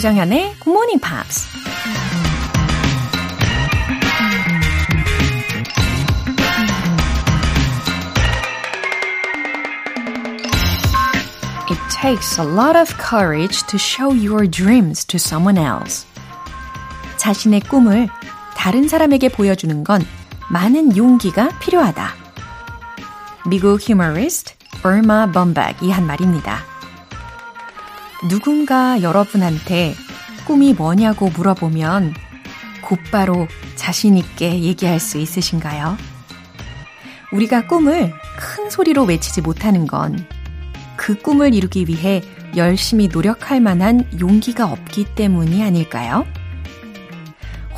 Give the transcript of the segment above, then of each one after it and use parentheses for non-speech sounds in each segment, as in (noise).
조정현의 Good Morning Pops. It takes a lot of courage to show your dreams to someone else. 자신의 꿈을 다른 사람에게 보여주는 건 많은 용기가 필요하다. 미국 휴머리스트 얼마 범박이 한 말입니다. 누군가 여러분한테 꿈이 뭐냐고 물어보면 곧바로 자신있게 얘기할 수 있으신가요? 우리가 꿈을 큰 소리로 외치지 못하는 건 그 꿈을 이루기 위해 열심히 노력할 만한 용기가 없기 때문이 아닐까요?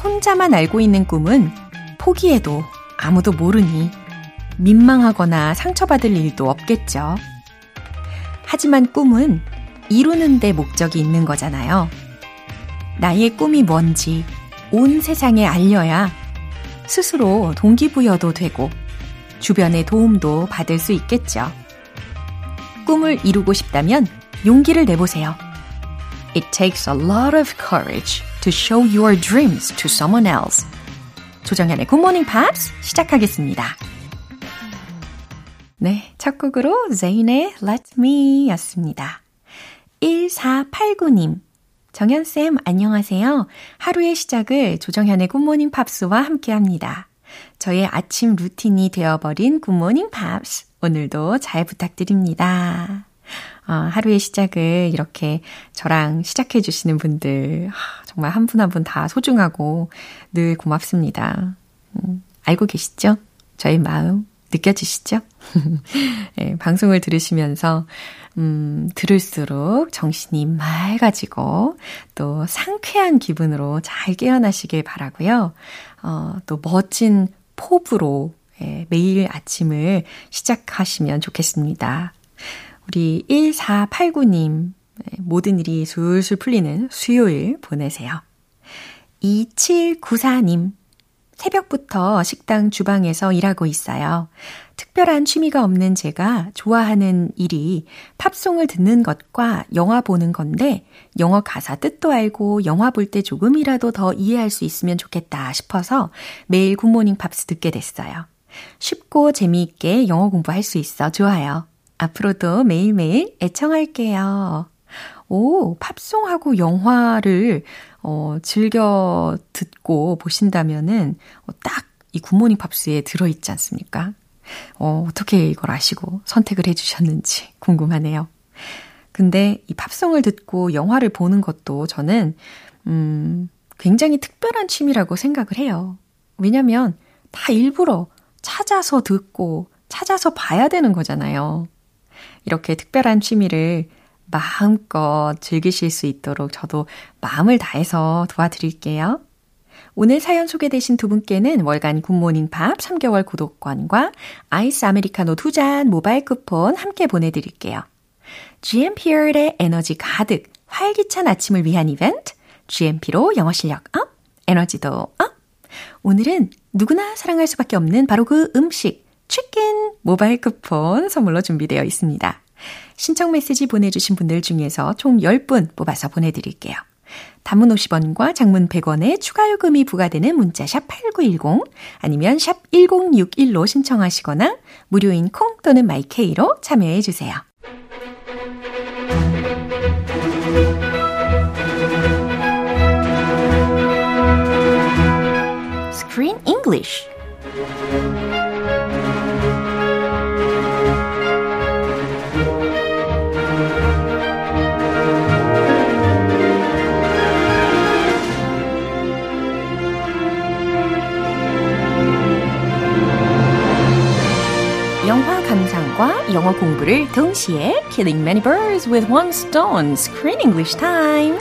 혼자만 알고 있는 꿈은 포기해도 아무도 모르니 민망하거나 상처받을 일도 없겠죠. 하지만 꿈은 이루는 데 목적이 있는 거잖아요. 나의 꿈이 뭔지 온 세상에 알려야 스스로 동기부여도 되고 주변의 도움도 받을 수 있겠죠. 꿈을 이루고 싶다면 용기를 내보세요. It takes a lot of courage to show your dreams to someone else. 조정현의 Morning Pops 시작하겠습니다. 네, 첫 곡으로 제인의 Let Me 였습니다. 1489님. 정현쌤, 안녕하세요. 하루의 시작을 조정현의 굿모닝 팝스와 함께 합니다. 저의 아침 루틴이 되어버린 굿모닝 팝스. 오늘도 잘 부탁드립니다. 어, 하루의 시작을 이렇게 저랑 시작해 주시는 분들, 하, 정말 한 분 한 분 다 소중하고 늘 고맙습니다. 음, 알고 계시죠? 저의 마음 느껴지시죠? 네, (laughs) 방송을 들으시면서, 음, 들을수록 정신이 맑아지고 또 상쾌한 기분으로 잘 깨어나시길 바라고요. 어, 또 멋진 포부로 예, 매일 아침을 시작하시면 좋겠습니다. 우리 1489님, 예, 모든 일이 술술 풀리는 수요일 보내세요. 2794님, 새벽부터 식당 주방에서 일하고 있어요. 특별한 취미가 없는 제가 좋아하는 일이 팝송을 듣는 것과 영화 보는 건데 영어 가사 뜻도 알고 영화 볼 때 조금이라도 더 이해할 수 있으면 좋겠다 싶어서 매일 굿모닝 팝스 듣게 됐어요. 쉽고 재미있게 영어 공부할 수 있어 좋아요. 앞으로도 매일매일 애청할게요. 오, 팝송하고 영화를 어, 즐겨 듣고 보신다면은 어, 딱이 굿모닝 팝스에 들어있지 않습니까? 어, 어떻게 이걸 아시고 선택을 해주셨는지 궁금하네요. 근데 이 팝송을 듣고 영화를 보는 것도 저는, 음, 굉장히 특별한 취미라고 생각을 해요. 왜냐면 다 일부러 찾아서 듣고 찾아서 봐야 되는 거잖아요. 이렇게 특별한 취미를 마음껏 즐기실 수 있도록 저도 마음을 다해서 도와드릴게요. 오늘 사연 소개되신 두 분께는 월간 굿모닝 팝스 3개월 구독권과 아이스 아메리카노 두 잔 모바일 쿠폰 함께 보내드릴게요. GMP의 에너지 가득 활기찬 아침을 위한 이벤트 GMP로 영어 실력 up, 에너지도 up. 오늘은 누구나 사랑할 수밖에 없는 바로 그 음식 치킨 모바일 쿠폰 선물로 준비되어 있습니다. 신청 메시지 보내주신 분들 중에서 총 10분 뽑아서 보내드릴게요. 단문 50원과 장문 100원의 추가 요금이 부과되는 문자 샵 8910 아니면 샵 1061로 신청하시거나 무료인 콩 또는 마이케이로 참여해 주세요. Screen English 감상과 영어 공부를 동시에 Killing many birds with one stone Screen English Time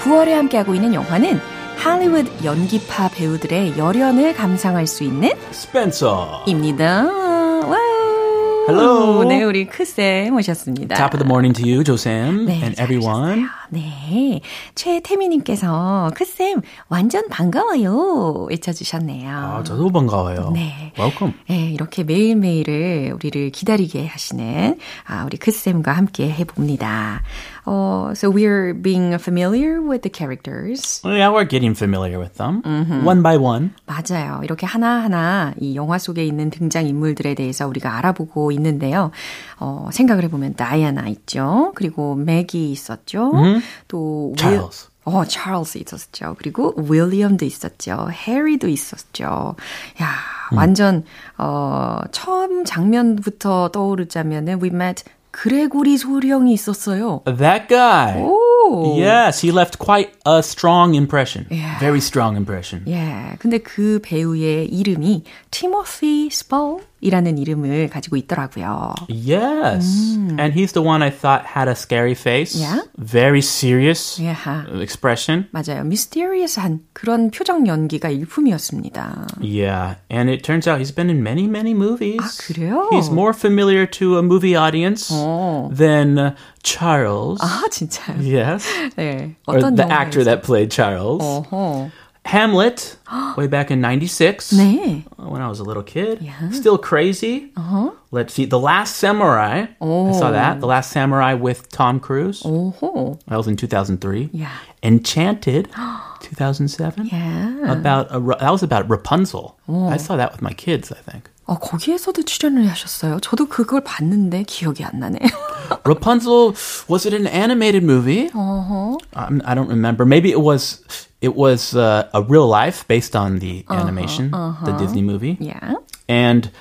9월에 함께하고 있는 영화는 할리우드 연기파 배우들의 열연을 감상할 수 있는 Spencer입니다. Wow. Hello. 네, 우리 크쌤 오셨습니다. Top of the morning to you, 조쌤, 네, and everyone. 네. 최태미님께서, 크쌤, 완전 반가워요. 외쳐주셨네요. 아, 저도 반가워요. 네. Welcome. 네, 이렇게 매일매일을 우리를 기다리게 하시는, 아, 우리 크쌤과 함께 해봅니다. Uh, so we're being familiar with the characters. Yeah, we're getting familiar with them. Mm-hmm. One by one. 맞아요. 이렇게 하나하나 이 영화 속에 있는 등장인물들에 대해서 우리가 알아보고 있는데요. 어, 생각을 해보면 다이아나 있죠. 그리고 맥이 있었죠. Mm-hmm. 또 찰스. 어, 찰스 있었죠. 그리고 윌리엄도 있었죠. 해리도 있었죠. 야, 음. 완전 어 처음 장면부터 떠오르자면은 we met 그레고리 소령이 있었어요. That guy. 오. Yes, he left quite a strong impression. Yeah. Very strong impression. 예. 근데 그 배우의 이름이 티모시 스폴 이라는 이름을 가지고 있더라고요. Yes. 음. And he's the one I thought had a scary face. Yeah? Very serious yeah. expression. 맞아요. 미스테리어스한 그런 표정 연기가 일품이었습니다. Yeah. And it turns out he's been in many, many movies. 아, 그래요? He's more familiar to a movie audience 오. than Charles. 아, 진짜요? Yes. 네. 어떤 or the actor that played Charles. 어허. Hamlet, (gasps) way back in 96. 네. When I was a little kid. Yeah. Still crazy. Uh-huh. Let's see. The Last Samurai. Oh. I saw that. The Last Samurai with Tom Cruise. Oh. That was in 2003. Yeah. Enchanted, (gasps) 2007. Yeah. About a, that was about Rapunzel. Oh. I saw that with my kids, I think. 어, 거기에서도 출연을 하셨어요. 저도 그걸 봤는데 기억이 안 나네요. (laughs) Rapunzel, was it an animated movie? Uh-huh. Um, I don't remember. Maybe it was it was uh, a real life based on the uh-huh, animation, uh-huh. the Disney movie. Yeah. And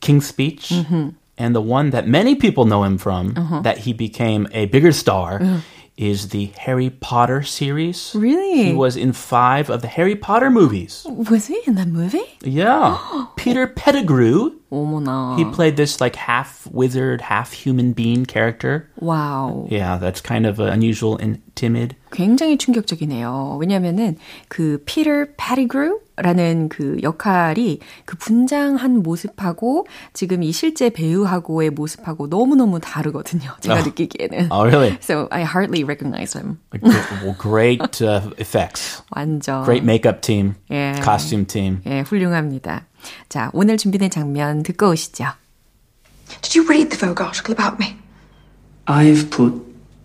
King's Speech. Mm-hmm. And the one that many people know him from, uh-huh. that he became a bigger star, uh-huh. is the Harry Potter series. Really? He was in five of the Harry Potter movies. Was he in that movie? Yeah. (gasps) Peter Pettigrew. 어머나. He played this like half wizard, half human being character. Wow. Yeah, that's kind of unusual and timid. 굉장히 충격적이네요. 왜냐면은 그 피터 패티그루라는 그 역할이 그 분장한 모습하고 지금 이 실제 배우하고의 모습하고 너무너무 다르거든요. 제가 oh. 느끼기에는. Oh, really? So I hardly recognize him. well, great uh, effects. 완전. Great makeup team. 예. Costume team. 예, 훌륭합니다. 자, 오늘 준비된 장면 듣고 오시죠. Did you read the Vogue article about me? I've put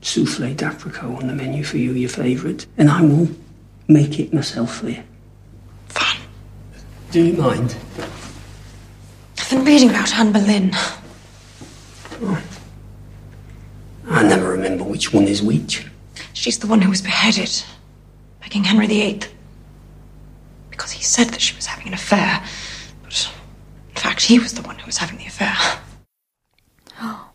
souffle d'apricot on the menu for you, your favourite, and I will make it myself for you. Fun. Do you mind? I've been reading about Anne Boleyn. Oh. I never remember which one is which. She's the one who was beheaded by King Henry VIII. Because he said that she was having an affair. Fact, he was the one who was having the affair.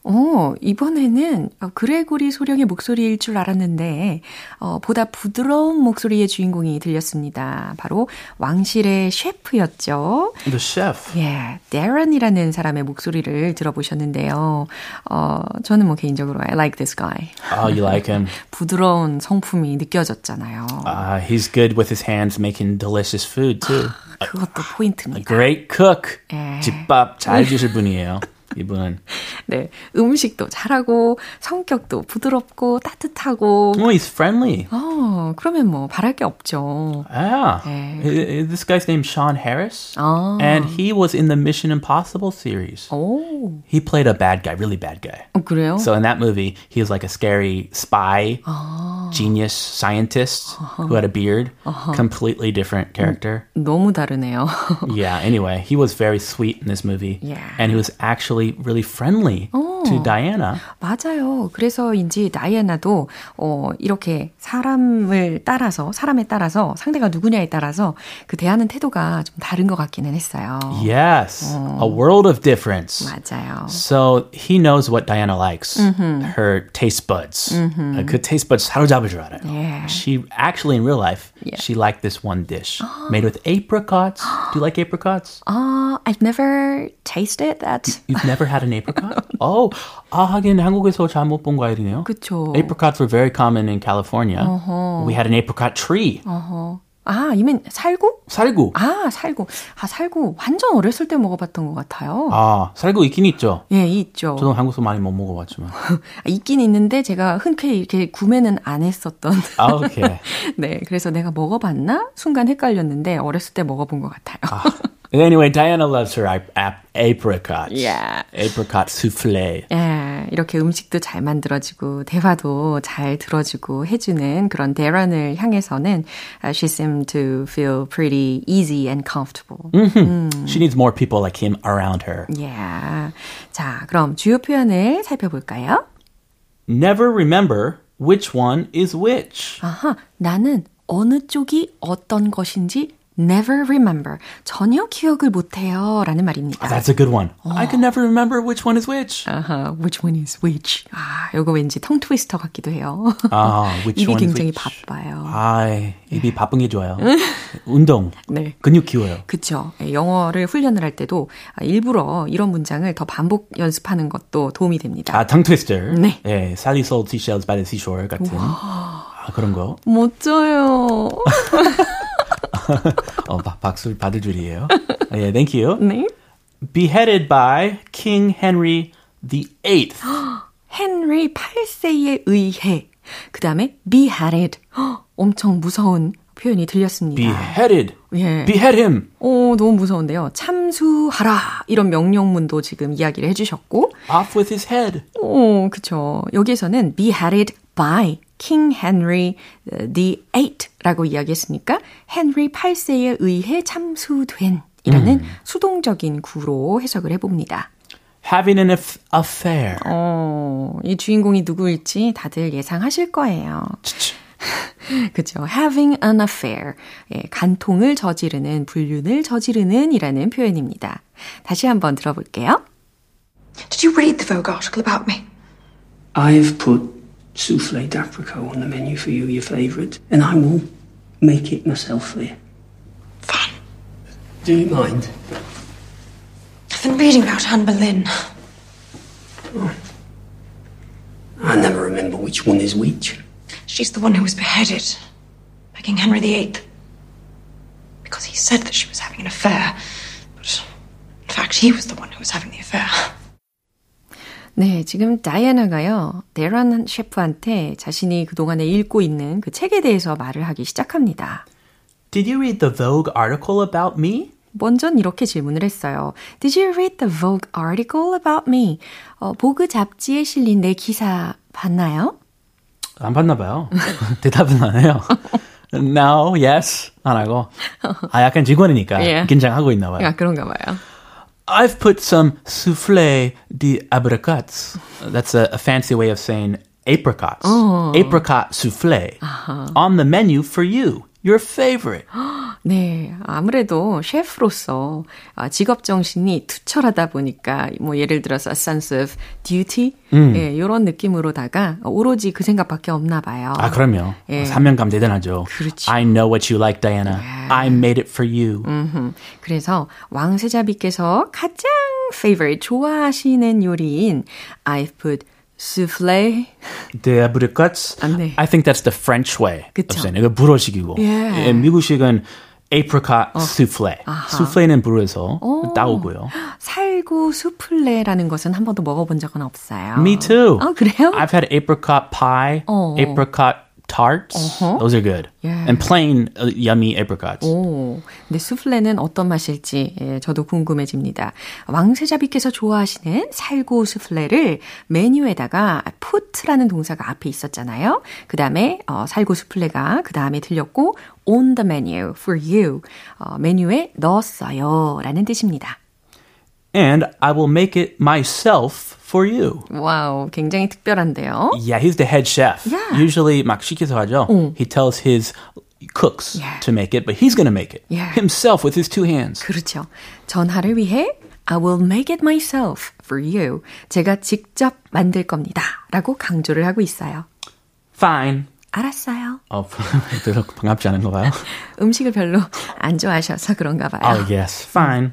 어, 이번에는 그레고리 소령의 목소리일 줄 알았는데, 어, 보다 부드러운 목소리의 주인공이 들렸습니다. 바로 왕실의 셰프였죠. The chef. 예, 데런이라는 사람의 목소리를 들어보셨는데요. 어, 저는 뭐 개인적으로 I like this guy. Oh, you like him? (laughs) 부드러운 성품이 느껴졌잖아요. Uh, he's good with his hands making delicious food too. 그것도 포인트입니다. A great cook. 예. 집밥 잘 주실 분이에요. (laughs) 이분은. (laughs) 네, 음식도 잘하고 성격도 부드럽고 따뜻하고. Oh, he's friendly. 어, 그러면 뭐 바랄 게 없죠. Yeah. 네. This guy's named Sean Harris. 아. And he was in the Mission Impossible series. 오. He played a bad guy, really bad guy. 어, 그래요? So in that movie, he was like a scary spy, 아. genius scientist uh-huh. who had a beard. Uh-huh. Completely different character. 너무 다르네요. yeah, anyway, he was very sweet in this movie. Yeah. And he was actually really friendly 어, to Diana. 맞아요. 그래서인지 다이애나도 어, 이렇게 사람을 따라서 사람에 따라서 상대가 누구냐에 따라서 그 대하는 태도가 좀 다른 것 같기는 했어요. Yes, 어. a world of difference. 맞아요. So he knows what Diana likes. Mm-hmm. Her taste buds. Mm-hmm. 그 taste buds 사로잡을 줄 알아요. Yeah. She actually in real life yeah. she liked this one dish made with apricots. Do you like apricots? Uh, I've never tasted that. You've never had an apricot? (laughs) (laughs) oh, 아, 하긴 한국에서 잘 못 본 과일이네요. 그쵸. Apricots were very common in California. Uh-huh. We had an apricot tree. Uh-huh. 아, 이면 살구? 살구. 아, 살구. 아, 살구. 완전 어렸을 때 먹어봤던 것 같아요. 아, 살구 있긴 있죠. 예, 있죠. 저도 한국에서 많이 못 먹어봤지만. (laughs) 있긴 있는데 제가 흔쾌히 이렇게 구매는 안 했었던. 아, 오케이. 네, 그래서 내가 먹어봤나? 순간 헷갈렸는데 어렸을 때 먹어본 것 같아요. 아, anyway, Diana loves her ap- ap- apricots. Yeah. Apricot souffle. 예, 이렇게 음식도 잘 만들어주고 대화도 잘 들어주고 해주는 그런 대란을 향해서는 uh, she seemed to feel pretty easy and comfortable. She needs more people like him around her. Yeah. 자, 그럼 주요 표현을 살펴볼까요? Never remember which one is which. 아하, 나는 어느 쪽이 어떤 것인지 never remember. 전혀 기억을 못해요. 라는 말입니다. That's a good one. I can never remember which one is which. 아하, which one is which? 아, 요거 왠지 텅 트위스터 같기도 해요. 아, which 입이 one is 굉장히 which. 바빠요. 아, 입이 바쁜 게 좋아요. 운동. 네. 근육 키워요. 그쵸. 예, 영어를 훈련을 할 때도 아, 일부러 이런 문장을 더 반복 연습하는 것도 도움이 됩니다. 아, tongue twister. 네. 예, Sally sold seashells by the seashore 같은. 아, 그런 거. 멋져요. 어, 박, 박수 받을 줄이에요. 예, thank you. 네. Beheaded by King Henry the Eighth. 헨리 8세에 의해. 그 다음에 beheaded. 헉, 엄청 무서운 표현이 들렸습니다. Beheaded. 예. Behead him. 오, 너무 무서운데요. 참수하라. 이런 명령문도 지금 이야기를 해주셨고. Off with his head. 오, 그쵸. 여기에서는 beheaded by King Henry the Eighth라고 이야기했으니까 헨리 8세에 의해 참수된 이라는 수동적인 구로 해석을 해봅니다. Having an aff- affair. 어, 이 주인공이 누구일지 다들 예상하실 거예요. 그죠. (laughs) having an affair. 예, 간통을 저지르는, 불륜을 저지르는 이라는 표현입니다. 다시 한번 들어볼게요. Did you read the Vogue article about me? I've put souffle d'apricot on the menu for you, your favourite, and I will make it myself for you. Fun. Do you mind? I've been reading about Anne Boleyn. Oh. I never remember which one is which. She's the one who was beheaded by King Henry VIII. Because he said that she was having an affair. But in fact, he was the one who was having the affair. 네, 지금 다이애나가요, 데런 셰프한테 자신이 그동안에 읽고 있는 그 책에 대해서 말을 하기 시작합니다. Did you read the Vogue article about me? 먼전 이렇게 질문을 했어요. Did you read the Vogue article about me? 어, 보그 잡지에 실린 내 기사 봤나요? 안 봤나 봐요. (laughs) 대답은 안 해요. No, yes. 안 하고. 아, 약간 직원이니까 (laughs) 예. 긴장하고 있나 봐요. 아, 그런가 봐요. I've put some souffle de abricots. That's a, a fancy way of saying apricots. Oh. Apricot souffle uh-huh. on the menu for you. Your favorite. (gasps) 네, 아무래도 셰프로서 아, 직업 정신이 투철하다 보니까 뭐 예를 들어서 a sense of duty 예, 이런 느낌으로다가 오로지 그 생각밖에 없나 봐요. 아, 그럼요. 예. 사명감 대단하죠. 그렇죠. I know what you like, Diana. I made it for you. 음흠. 그래서 왕세자비께서 가장 favorite 좋아하시는 요리인 I've put souffle The apricots. 아, 네. I think that's the French way 그쵸. of saying. 이거 불어식이고. 예. 예, 미국식은 apricot souffle. souffle는 불어서 따오고요. 살구 수플레라는 것은 한 번도 먹어본 적은 없어요. Me too. 어, 그래요? I've had apricot pie, 어. apricot tarts. Those are good. Yeah. And plain uh, yummy apricots. 오, 근데 수플레는 어떤 맛일지 예, 저도 궁금해집니다. 왕세자비께서 좋아하시는 살구 수플레를 메뉴에다가 put라는 동사가 앞에 있었잖아요. 그 다음에 어, 살구 수플레가 그 다음에 들렸고 on the menu for you 어, 메뉴에 넣었어요 라는 뜻입니다. And I will make it myself for you. 와우, 굉장히 특별한데요. Yeah, he's the head chef. Yeah. Usually 막 시켜서 하죠. He tells his cooks Yeah. to make it, but he's going to make it Yeah. himself with his two hands. 그렇죠. 전하를 위해 I will make it myself for you. 제가 직접 만들 겁니다. 라고 강조를 하고 있어요. Fine. 알았어요. 어, (laughs) 별로 반갑지 않은 거 봐요. (laughs) 음식을 별로 안 좋아하셔서 그런가 봐요. Oh, yes. Fine.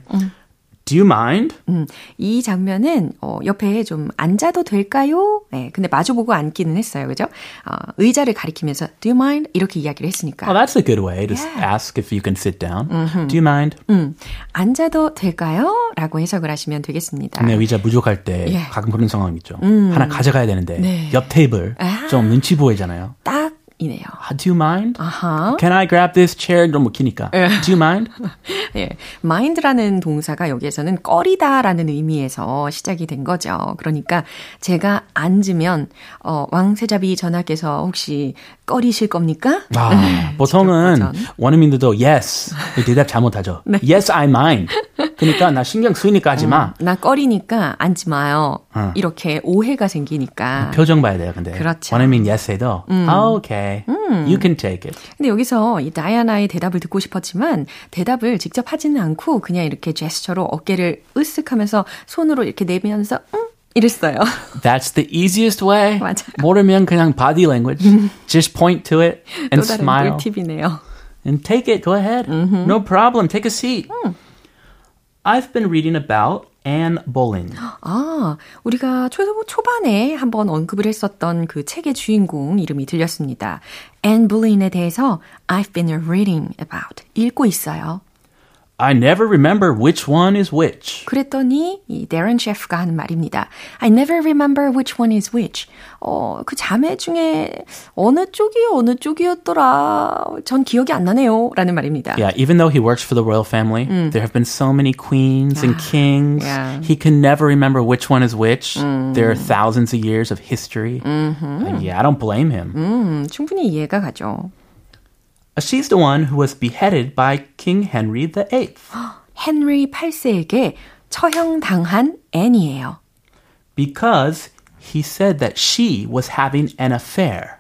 Do you mind? 음, 이 장면은 어, 옆에 좀 앉아도 될까요? 네, 근데 마주보고 앉기는 했어요, 그죠? 어, 의자를 가리키면서 Do you mind? 이렇게 이야기를 했으니까. Oh, that's a good way to Yeah. ask if you can sit down. Do you mind? 음, 앉아도 될까요? 라고 해석을 하시면 되겠습니다. 내 의자 부족할 때 예. 가끔 그런 상황 있죠. 하나 가져가야 되는데 네. 옆 테이블 아. 좀 눈치 보이잖아요. 딱 이네요. Ah, Do you mind? 아하. Can I grab this chair? 너무 기니까. Do you mind? (laughs) 예, mind라는 동사가 여기에서는 꺼리다라는 의미에서 시작이 된 거죠. 그러니까 제가 앉으면 어, 왕세자비 전하께서 혹시 꺼리실 겁니까? 아, (laughs) 보통은. 원어민들도 yes 대답 잘못하죠. (laughs) Yes, I mind. 그러니까 나 신경 쓰니까 하지 마. 나 꺼리니까 앉지 마요. 어. 이렇게 오해가 생기니까. 표정 봐야 돼요. 근데 그렇죠. 원어민 yes 해도 oh, okay, you can take it. 근데 여기서 이 다이아나의 대답을 듣고 싶었지만 대답을 직접 하지는 않고 그냥 이렇게 제스처로 어깨를 으쓱하면서 손으로 이렇게 내면서 음 이랬어요. (laughs) That's the easiest way. 맞아요. 모르면 그냥 body language. Just point to it and 또 다른 smile 꿀팁이네요. and take it. Go ahead. No problem. Take a seat. I've been reading about Anne Boleyn. 아, 우리가 초, 초반에 한번 언급을 했었던 그 책의 주인공 이름이 들렸습니다. 앤 블린에 대해서 I've been reading about 읽고 있어요. I never remember which one is which. 그랬더니 이 데런 셰프가 하는 말입니다. I never remember which one is which. 어, 그 자매 중에 어느 쪽이 어느 쪽이었더라. 전 기억이 안 나네요. 라는 말입니다. Yeah, even though he works for the royal family, there have been so many queens and kings. yeah. He can never remember which one is which. There are thousands of years of history. Uh, yeah, I don't blame him. 음, 충분히 이해가 가죠. Uh, She's the one who was beheaded by King Henry VIII (gasps) 헨리 8세에게 처형당한 앤이에요. because he said that she was having an affair.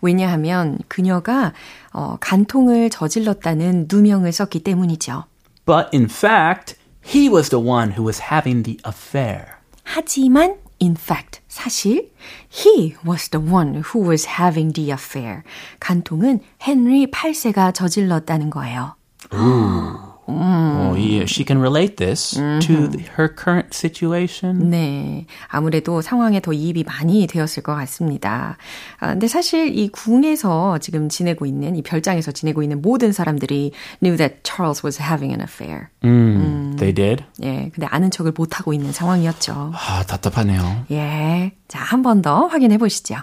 왜냐하면 그녀가 어, 간통을 저질렀다는 누명을 썼기 때문이죠. But in fact, he was the one who was having the affair. 하지만 in fact 사실 he was the one who was having the affair. 간통은 헨리 8세가 저질렀다는 거예요. Oh, yeah, she can relate this to the- her current situation. 네. 아무래도 상황에 더 이입이 많이 되었을 것 같습니다. 아, 근데 사실 이 궁에서 지금 지내고 있는, 이 별장에서 지내고 있는 모든 사람들이 knew that Charles was having an affair. Mm, They did. 예. 근데 아는 척을 못하고 있는 상황이었죠. 아, 답답하네요. 예. 자, 한 번 더 확인해 보시죠.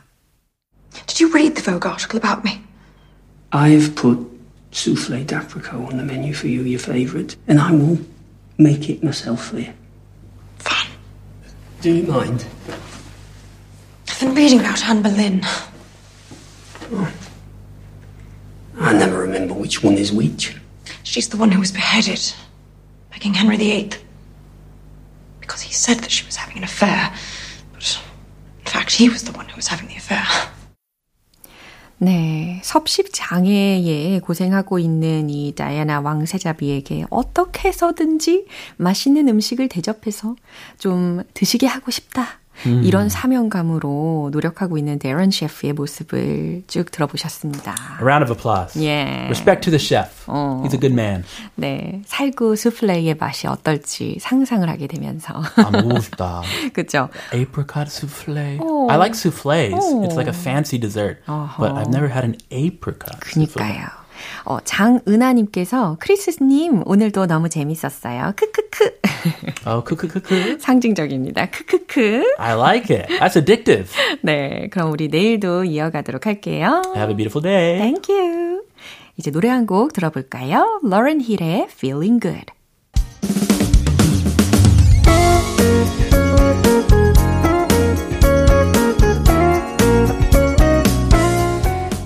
Did you read the Vogue article about me? I've put souffle d'apricot on the menu for you, your favourite, and I will make it myself for you. Fine. Do you mind? I've been reading about Anne Boleyn. Oh. I never remember which one is which. She's the one who was beheaded by King Henry VIII. Because he said that she was having an affair. But in fact, he was the one who was having the affair. 네, 섭식 장애에 고생하고 있는 이 다이아나 왕세자비에게 어떻게 해서든지 맛있는 음식을 대접해서 좀 드시게 하고 싶다. 이런 사명감으로 노력하고 있는 데런 셰프의 모습을 쭉 들어보셨습니다. A round of applause. 예. Respect to the chef. He's a good man. 네, 살구 수플레이의 맛이 어떨지 상상을 하게 되면서. 아, 먹고 싶다. 그죠? Apricot souffle. Oh. I like souffles. It's like a Oh. fancy dessert. But I've never had an apricot. souffle. 그니까요. 어, 장은하님께서 크리스님 오늘도 너무 재밌었어요. 크크크. Oh, 크크크크. 상징적입니다. 크크크. I like it. That's addictive. 네, 그럼 우리 내일도 이어가도록 할게요. Have a beautiful day. Thank you. 이제 노래 한 곡 들어볼까요? Lauren Hill의 Feeling Good.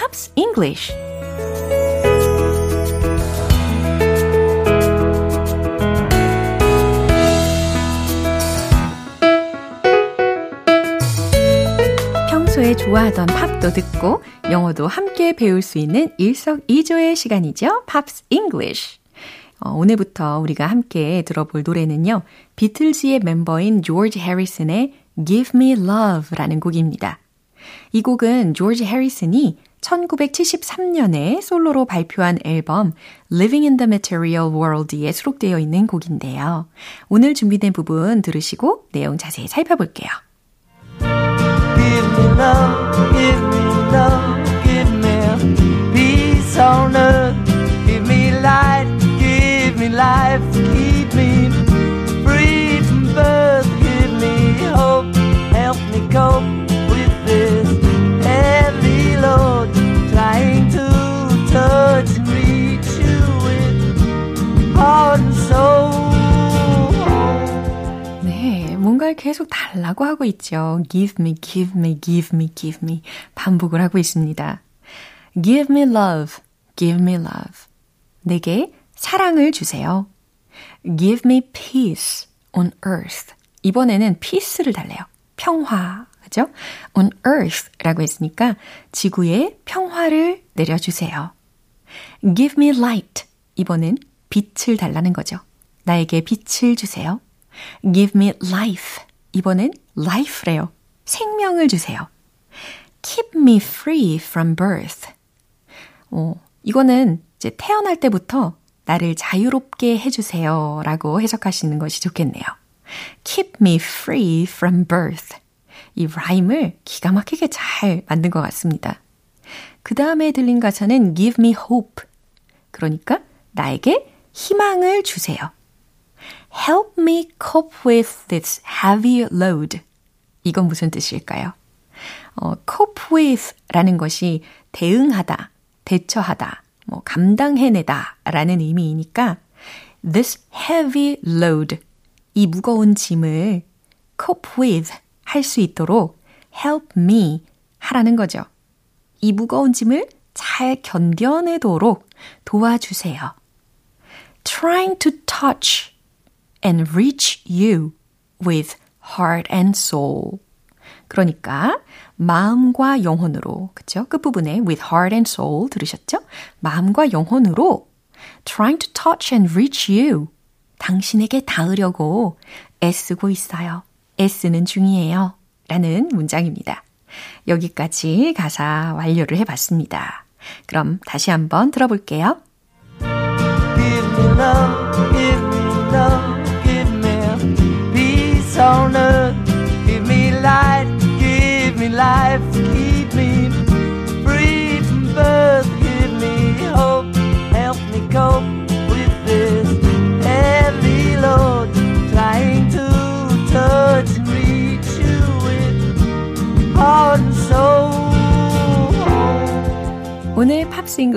Pops English. 평소에 좋아하던 팝도 듣고 영어도 함께 배울 수 있는 일석이조의 시간이죠. Pops English. 어, 오늘부터 우리가 함께 들어볼 노래는요. 비틀즈의 멤버인 조지 해리슨의 Give Me Love라는 곡입니다. 이 곡은 조지 해리슨이 1973년에 솔로로 발표한 앨범 Living in the Material World에 수록되어 있는 곡인데요. 오늘 준비된 부분 들으시고 내용 자세히 살펴볼게요. Give me love, give me love, give me peace on earth. 뭔가를 계속 달라고 하고 있죠. Give me, give me, give me, give me. 반복을 하고 있습니다. Give me love, give me love. 내게 사랑을 주세요. Give me peace on earth. 이번에는 peace를 달래요. 평화. 그죠? on earth라고 했으니까 지구에 평화를 내려주세요. Give me light. 이번엔 빛을 달라는 거죠. 나에게 빛을 주세요. Give me life. 이번엔 life래요. 생명을 주세요. Keep me free from birth. 어, 이거는 이제 태어날 때부터 나를 자유롭게 해주세요. 라고 해석하시는 것이 좋겠네요. Keep me free from birth. 이 라임을 기가 막히게 잘 만든 것 같습니다. 그 다음에 들린 가사는 Give me hope. 그러니까 나에게 희망을 주세요. Help me cope with this heavy load. 이건 무슨 뜻일까요? 어, cope with 라는 것이 대응하다, 대처하다, 뭐 감당해내다 라는 의미이니까 this heavy load 이 무거운 짐을 cope with 할 수 있도록 help me 하라는 거죠. 이 무거운 짐을 잘 견뎌내도록 도와주세요. trying to touch and reach you with heart and soul. 그러니까 마음과 영혼으로 그쵸? 끝부분에 with heart and soul 들으셨죠? 마음과 영혼으로 trying to touch and reach you 당신에게 닿으려고 애쓰고 있어요. 애쓰는 중이에요. 라는 문장입니다. 여기까지 가사 완료를 해봤습니다. 그럼 다시 한번 들어볼게요.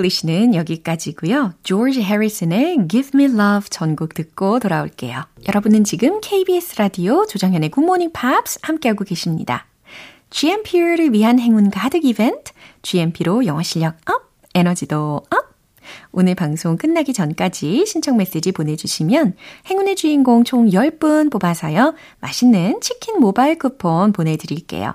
English는 여기까지고요. 조지 해리슨의 Give Me Love 전곡 듣고 돌아올게요. 여러분은 지금 KBS 라디오 조정현의 Good Morning Pops 함께하고 계십니다. GMP를 위한 행운 가득 이벤트, GMP로 영어 실력 up, 에너지도 up! 오늘 방송 끝나기 전까지 신청 메시지 보내주시면 행운의 주인공 총 10분 뽑아서요. 맛있는 치킨 모바일 쿠폰 보내드릴게요.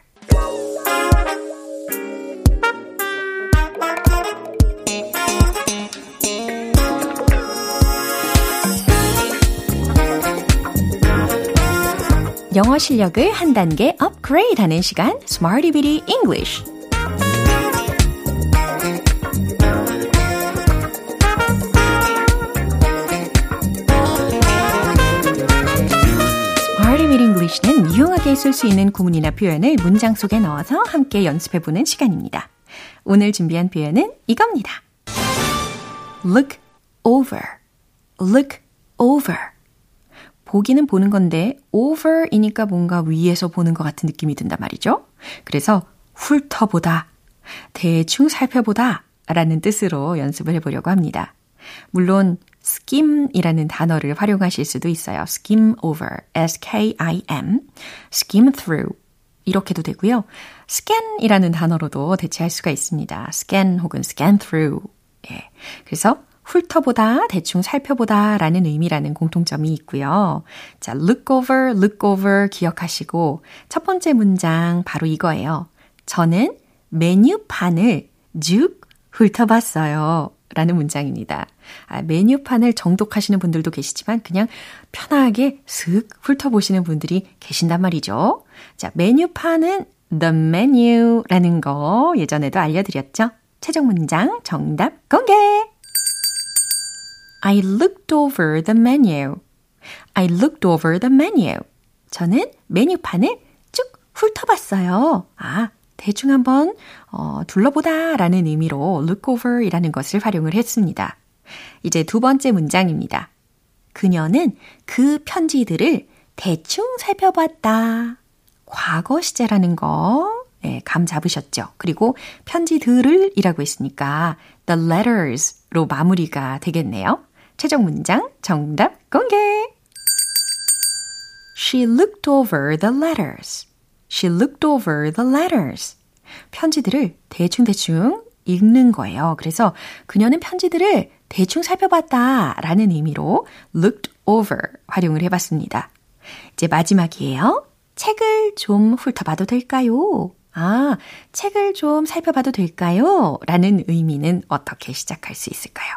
영어 실력을 한 단계 업그레이드 하는 시간 Smarty Bitty English English는 유용하게 쓸 수 있는 구문이나 표현을 문장 속에 넣어서 함께 연습해 보는 시간입니다. 오늘 준비한 표현은 이겁니다. Look over, look over 보기는 보는 건데 over이니까 뭔가 위에서 보는 것 같은 느낌이 든단 말이죠. 그래서 훑어보다, 대충 살펴보다 라는 뜻으로 연습을 해보려고 합니다. 물론 skim이라는 단어를 활용하실 수도 있어요. skim over, s-k-i-m, skim through. 이렇게도 되고요. scan이라는 단어로도 대체할 수가 있습니다. scan 혹은 scan through. 예. 그래서 훑어보다, 대충 살펴보다 라는 의미라는 공통점이 있고요. 자, look over, look over 기억하시고 첫 번째 문장 바로 이거예요. 저는 메뉴판을 쭉 훑어봤어요. 라는 문장입니다. 아, 메뉴판을 정독하시는 분들도 계시지만 그냥 편하게 슥 훑어보시는 분들이 계신단 말이죠. 자, 메뉴판은 the menu라는 거 예전에도 알려드렸죠. 최종 문장 정답 공개! I looked over the menu. I looked over the menu. 저는 메뉴판을 쭉 훑어봤어요. 아, 대충 한번 어, 둘러보다 라는 의미로 look over 이라는 것을 활용을 했습니다. 이제 두 번째 문장입니다. 그녀는 그 편지들을 대충 살펴봤다. 과거 시제라는 거, 네, 감 잡으셨죠? 그리고 편지들을 이라고 했으니까 the letters로 마무리가 되겠네요. 최종 문장 정답 공개! She looked over the letters. She looked over the letters. 편지들을 대충대충 읽는 거예요. 그래서 그녀는 편지들을 대충 살펴봤다 라는 의미로 looked over 활용을 해봤습니다. 이제 마지막이에요. 책을 좀 훑어봐도 될까요? 아, 책을 좀 살펴봐도 될까요? 라는 의미는 어떻게 시작할 수 있을까요?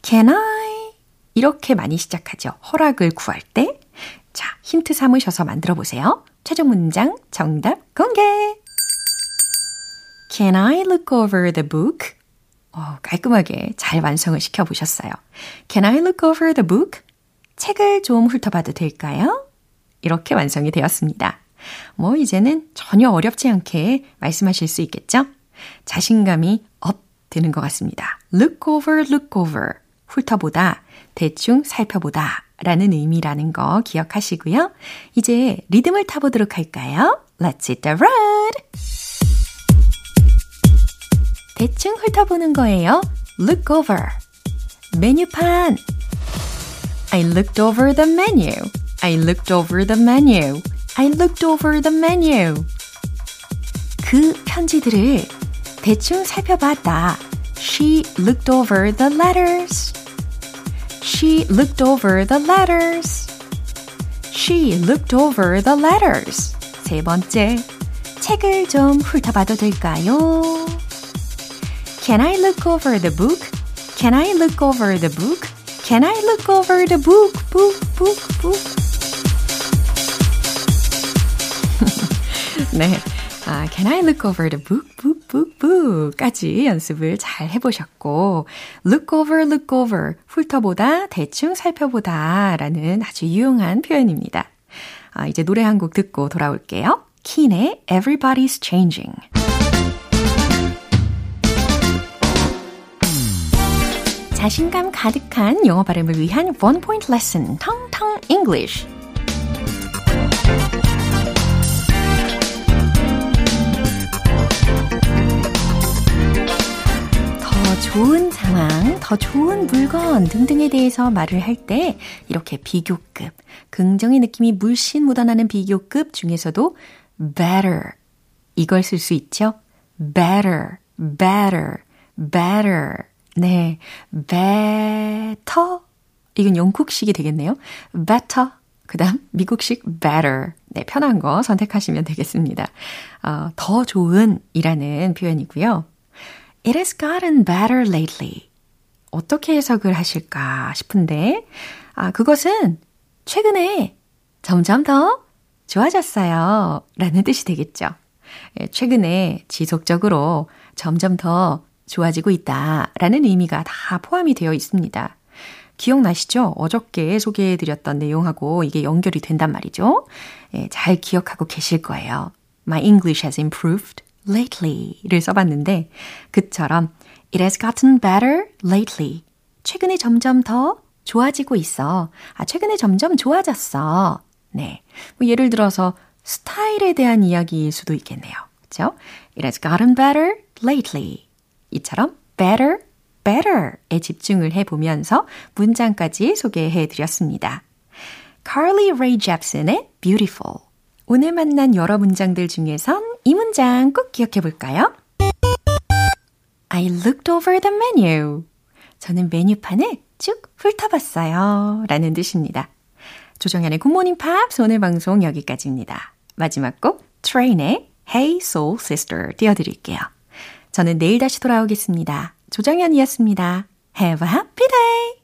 Can I? 이렇게 많이 시작하죠. 허락을 구할 때. 자, 힌트 삼으셔서 만들어 보세요. 최종 문장 정답 공개! Can I look over the book? 어, 깔끔하게 잘 완성을 시켜보셨어요. Can I look over the book? 책을 좀 훑어봐도 될까요? 이렇게 완성이 되었습니다. 뭐, 이제는 전혀 어렵지 않게 말씀하실 수 있겠죠? 자신감이 up 되는 것 같습니다. look over, look over. 훑어보다, 대충 살펴보다 라는 의미라는 거 기억하시고요. 이제 리듬을 타보도록 할까요? Let's hit the road! 대충 훑어보는 거예요. Look over. 메뉴판. I looked over the menu. I looked over the menu. I looked over the menu. 그 편지들을 대충 살펴봤다. She looked over the letters. She looked over the letters. She looked over the letters. 세 번째, 책을 좀 훑어봐도 될까요? Can I look over the book? Can I look over the book? Can I look over the book? Book, book, book. (laughs) 네. 아, can I look over the book, book, book, book 까지 연습을 잘 해보셨고, look over, look over, 훑어보다, 대충 살펴보다 라는 아주 유용한 표현입니다. 아, 이제 노래 한 곡 듣고 돌아올게요. 킨의 Everybody's Changing. 자신감 가득한 영어 발음을 위한 원 포인트 레슨, 텅텅 English. 좋은 상황, 더 좋은 물건 등등에 대해서 말을 할 때 이렇게 비교급, 긍정의 느낌이 물씬 묻어나는 비교급 중에서도 better 이걸 쓸 수 있죠. better, better, better. 네, better. 이건 영국식이 되겠네요. better. 그 다음 미국식 better. 네, 편한 거 선택하시면 되겠습니다. 어, 더 좋은 이라는 표현이고요. It has gotten better lately. 어떻게 해석을 하실까 싶은데, 아, 그것은 최근에 점점 더 좋아졌어요. 라는 뜻이 되겠죠. 예, 최근에 지속적으로 점점 더 좋아지고 있다. 라는 의미가 다 포함이 되어 있습니다. 기억나시죠? 어저께 소개해드렸던 내용하고 이게 연결이 된단 말이죠. 예, 잘 기억하고 계실 거예요. My English has improved lately를 써봤는데 그처럼 It has gotten better lately. 최근에 점점 더 좋아지고 있어. 아, 최근에 점점 좋아졌어. 네. 뭐 예를 들어서 스타일에 대한 이야기일 수도 있겠네요. 그죠? It has gotten better lately. 이처럼 better, better에 집중을 해보면서 문장까지 소개해 드렸습니다. Carly Rae Jepsen의 Beautiful. 오늘 만난 여러 문장들 중에선 이 문장 꼭 기억해 볼까요? I looked over the menu. 저는 메뉴판을 쭉 훑어봤어요. 라는 뜻입니다. 조정현의 굿모닝 팝스 오늘 방송 여기까지입니다. 마지막 곡 트레인의 Hey Soul Sister 띄워드릴게요. 저는 내일 다시 돌아오겠습니다. 조정현이었습니다. Have a happy day!